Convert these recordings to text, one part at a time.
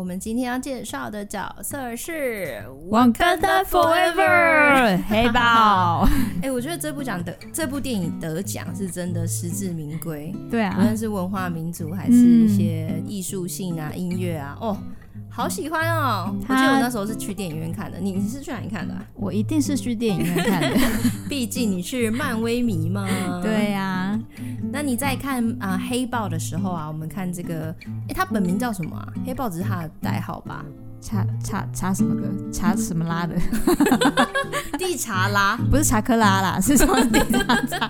我们今天要介绍的角色是 Wakanda Forever 黑豹。哎、欸，我觉得这部奖得这部电影得奖是真的实至名归。对啊，无论是文化民族还是一些艺术性啊、音乐啊，哦。好喜欢哦！我记得我那时候是去电影院看的，你你是去哪里看的啊？我一定是去电影院看的，毕竟你是漫威迷嘛。对呀、啊，那你在看啊、黑豹的时候啊，我们看这个，哎，他本名叫什么啊？黑豹只是他的代号吧？查查查什么的？查什么拉的？地查拉不是查克拉啦，是什么地查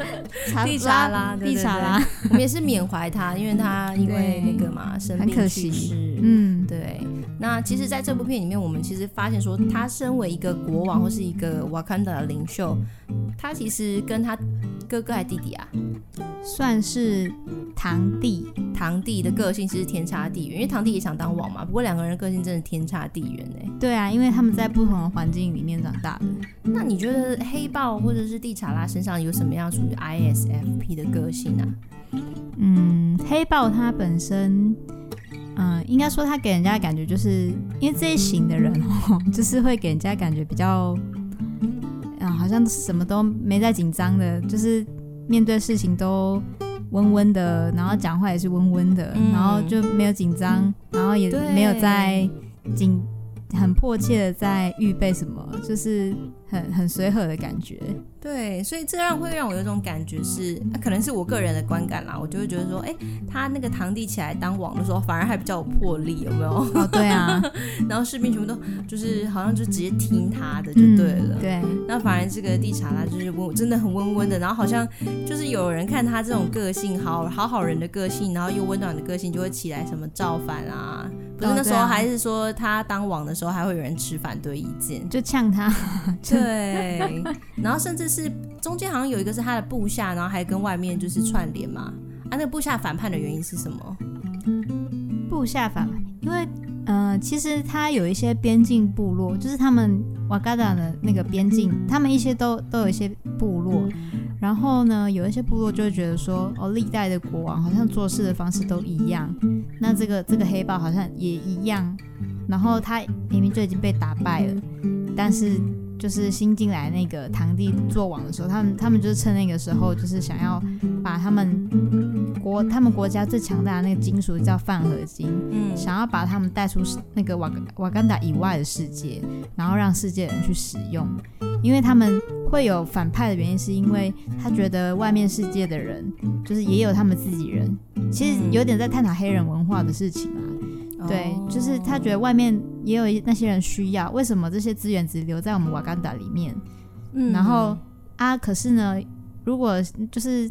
查？地查拉，地查拉。我们也是缅怀他，因为他因为那个嘛生病去世。嗯，对。那其实，在这部片里面，我们其实发现说，他身为一个国王或是一个瓦坎达的领袖，他其实跟他哥哥还弟弟啊，算是堂弟。堂弟的个性其实天差地远，因为堂弟也想当王嘛。不过两个人的个性真的天差地缘呢。对啊，因为他们在不同的环境里面长大的。那你觉得黑豹或者是蒂查拉身上有什么样属于 ISFP 的个性？啊？嗯，黑豹它本身，嗯，应该说他给人家的感觉就是，因为这一型的人哦，就是会给人家感觉比较，嗯，好像什么都没在紧张的，就是面对事情都。温温的，然后讲话也是温温的，嗯，然后就没有紧张，然后也没有在紧，很迫切的在预备什么，就是很很随和的感觉。对，所以这样会让我有一种感觉是，啊，可能是我个人的观感啦，我就会觉得说，哎，他那个堂弟起来当王的时候，反而还比较有魄力，有没有？哦，对啊。然后士兵全部都就是好像就直接听他的就对了。嗯、对。那反而这个地查拉就是温，真的很温温的，然后好像就是有人看他这种个性好好好人的个性，然后又温暖的个性，就会起来什么造反啊。不是那时候还是说他当王的时候，还会有人持反对意见，就呛他。对。然后甚至。是中间好像有一个是他的部下，然后还跟外面就是串联嘛。啊，那个部下反叛的原因是什么？部下反叛，因为呃，其实他有一些边境部落，就是他们瓦嘎达的那个边境，他们一些都都有一些部落。然后呢，有一些部落就会觉得说，哦，历代的国王好像做事的方式都一样，那这个这个黑豹好像也一样。然后他明明就已经被打败了，但是。就是新进来那个堂弟做王的时候，他们他们就是趁那个时候，就是想要把他们国他们国家最强大的那个金属叫泛合金，嗯，想要把他们带出那个瓦瓦干达以外的世界，然后让世界人去使用。因为他们会有反派的原因，是因为他觉得外面世界的人就是也有他们自己人，其实有点在探讨黑人文化的事情啊。对，就是他觉得外面也有那些人需要，为什么这些资源只留在我们瓦干达里面？嗯，然后啊，可是呢，如果就是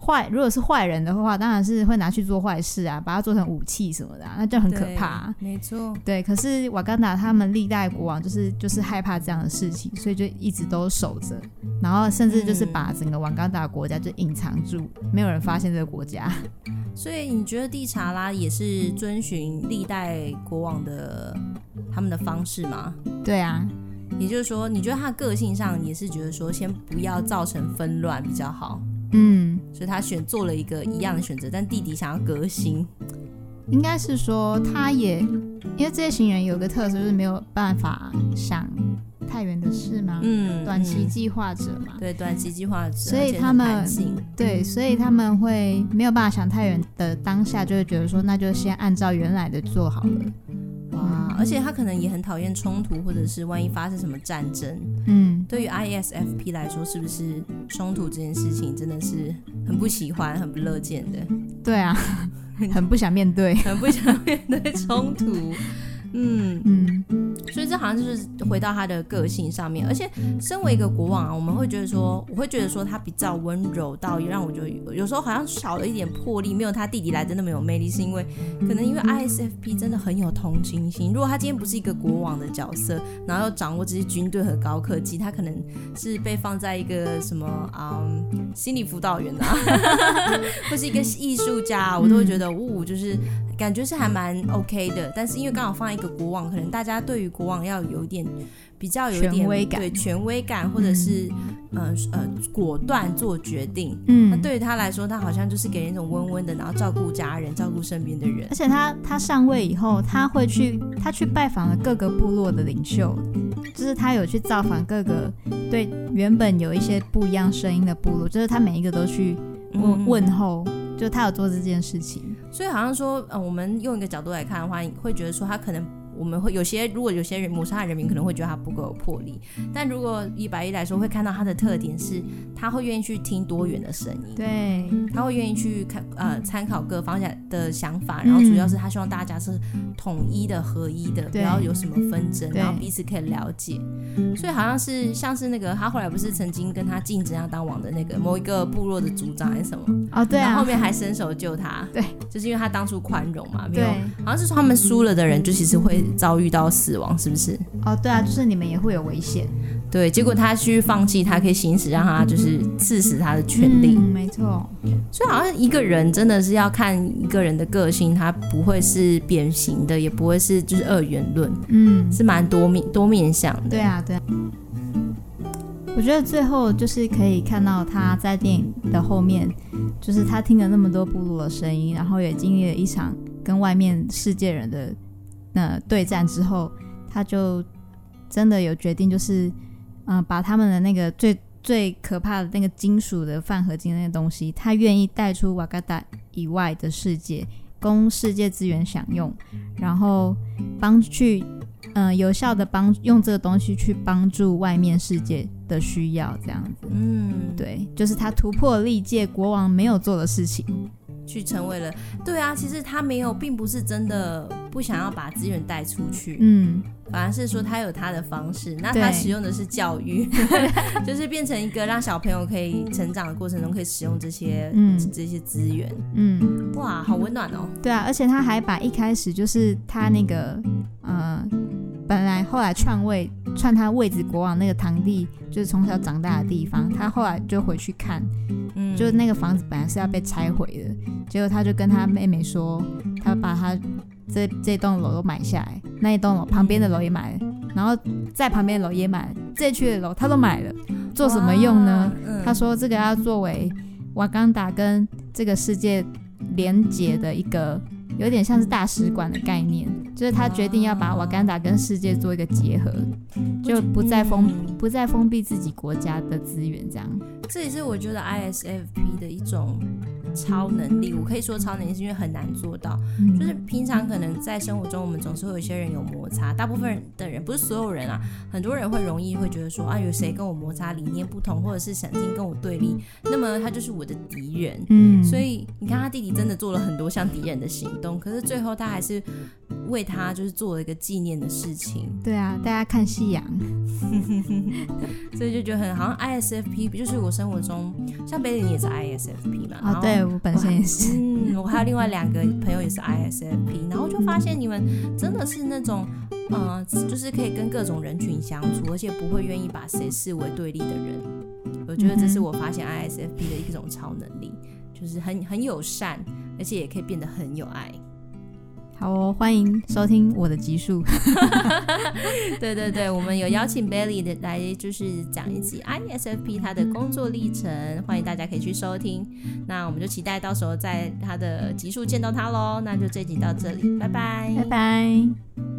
坏，如果是坏人的话，当然是会拿去做坏事啊，把它做成武器什么的啊，那就很可怕啊。没错，对。可是瓦干达他们历代国王就是就是害怕这样的事情，所以就一直都守着，然后甚至就是把整个瓦干达国家就隐藏住，没有人发现这个国家。所以你觉得蒂查拉也是遵循历代国王的他们的方式吗？对啊，也就是说，你觉得他个性上也是觉得说，先不要造成纷乱比较好。嗯，所以他选做了一个一样的选择，但弟弟想要革新，应该是说他也因为这些行人有个特色，就是没有办法想。太远的事吗？嗯，短期计划者嘛，对，短期计划者，所以他们对，所以他们会没有办法想太远的当下，就会觉得说，那就先按照原来的做好了。哇，而且他可能也很讨厌冲突，或者是万一发生什么战争。嗯，对于 ISFP 来说，是不是冲突这件事情真的是很不喜欢、很不乐见的？对啊，很不想面对，很不想面对冲突。嗯嗯，所以这好像就是回到他的个性上面，而且身为一个国王啊，我们会觉得说，我会觉得说他比较温柔到，也让我觉得有时候好像少了一点魄力，没有他弟弟来的那么有魅力，是因为可能因为 ISFP 真的很有同情心。如果他今天不是一个国王的角色，然后又掌握这些军队和高科技，他可能是被放在一个什么啊、嗯、心理辅导员啊，或是一个艺术家，我都会觉得，呜、哦，就是。感觉是还蛮 OK 的。但是因为刚好放一个国王，可能大家对于国王要有一点。比较有一点权威感，对权威感，或者是、嗯、呃呃果断做决定。嗯，那对于他来说，他好像就是给人一种温温的，然后照顾家人、照顾身边的人。而且他他上位以后，他会去他去拜访了各个部落的领袖，就是他有去造访各个对原本有一些不一样声音的部落，就是他每一个都去问、嗯、问候，就他有做这件事情。所以好像说，呃，我们用一个角度来看的话，会觉得说他可能。我们会有些，如果有些人摩萨人民可能会觉得他不够有魄力，但如果以白衣来说，会看到他的特点是，他会愿意去听多元的声音，对，他会愿意去看呃参考各方向的想法，然后主要是他希望大家是统一的、合一的，不要有什么纷争，然后彼此可以了解。所以好像是像是那个他后来不是曾经跟他竞争要当王的那个某一个部落的族长还是什么？哦，对啊，然后后面还伸手救他，对，就是因为他当初宽容嘛，没有，好像是说他们输了的人就其实会。遭遇到死亡，是不是？哦，对啊，就是你们也会有危险。对，结果他去放弃，他可以行使让他就是刺死他的权利。嗯，没错。所以好像一个人真的是要看一个人的个性，他不会是典型的，也不会是就是二元论。嗯，是蛮多面多面向的。对啊，对啊。我觉得最后就是可以看到他在电影的后面，就是他听了那么多部落的声音，然后也经历了一场跟外面世界人的。呃，对战之后，他就真的有决定，就是嗯、呃，把他们的那个最最可怕的那个金属的泛合金的那个东西，他愿意带出瓦嘎达以外的世界，供世界资源享用，然后帮去嗯、呃，有效的帮用这个东西去帮助外面世界的需要，这样子。嗯，对，就是他突破历届国王没有做的事情。去成为了，对啊，其实他没有，并不是真的不想要把资源带出去，嗯，反而是说他有他的方式，那他使用的是教育，就是变成一个让小朋友可以成长的过程中可以使用这些，嗯，这些资源，嗯，哇，好温暖哦，对啊，而且他还把一开始就是他那个，呃，本来后来篡位篡他位子国王那个堂弟，就是从小长大的地方，他后来就回去看。嗯，就那个房子本来是要被拆毁的，结果他就跟他妹妹说，他把他这这栋楼都买下来，那一栋楼旁边的楼也买了，然后在旁边的楼也买了，这区的楼他都买了，做什么用呢？嗯、他说这个要作为瓦甘达跟这个世界连接的一个。有点像是大使馆的概念，就是他决定要把瓦干达跟世界做一个结合，就不再封不再封闭自己国家的资源，这样。这也是我觉得 ISFP 的一种。超能力，我可以说超能力是因为很难做到。嗯、就是平常可能在生活中，我们总是会有一些人有摩擦，大部分的人不是所有人啊，很多人会容易会觉得说啊，有谁跟我摩擦，理念不同，或者是想听跟我对立，那么他就是我的敌人。嗯，所以你看他弟弟真的做了很多像敌人的行动，可是最后他还是为他就是做了一个纪念的事情。对啊，大家看夕阳，所以就觉得很好像 ISFP 就是我生活中像贝里也是 ISFP 嘛。啊，对。我本身也是，嗯，我还有另外两个朋友也是 ISFP，然后就发现你们真的是那种，呃，就是可以跟各种人群相处，而且不会愿意把谁视为对立的人。我觉得这是我发现 ISFP 的一种超能力，就是很很友善，而且也可以变得很有爱。好哦，欢迎收听我的集数。对对对，我们有邀请 Bailey 的来，就是讲一集 ISFP 他的工作历程，欢迎大家可以去收听。那我们就期待到时候在他的集数见到他喽。那就这集到这里，拜拜，拜拜。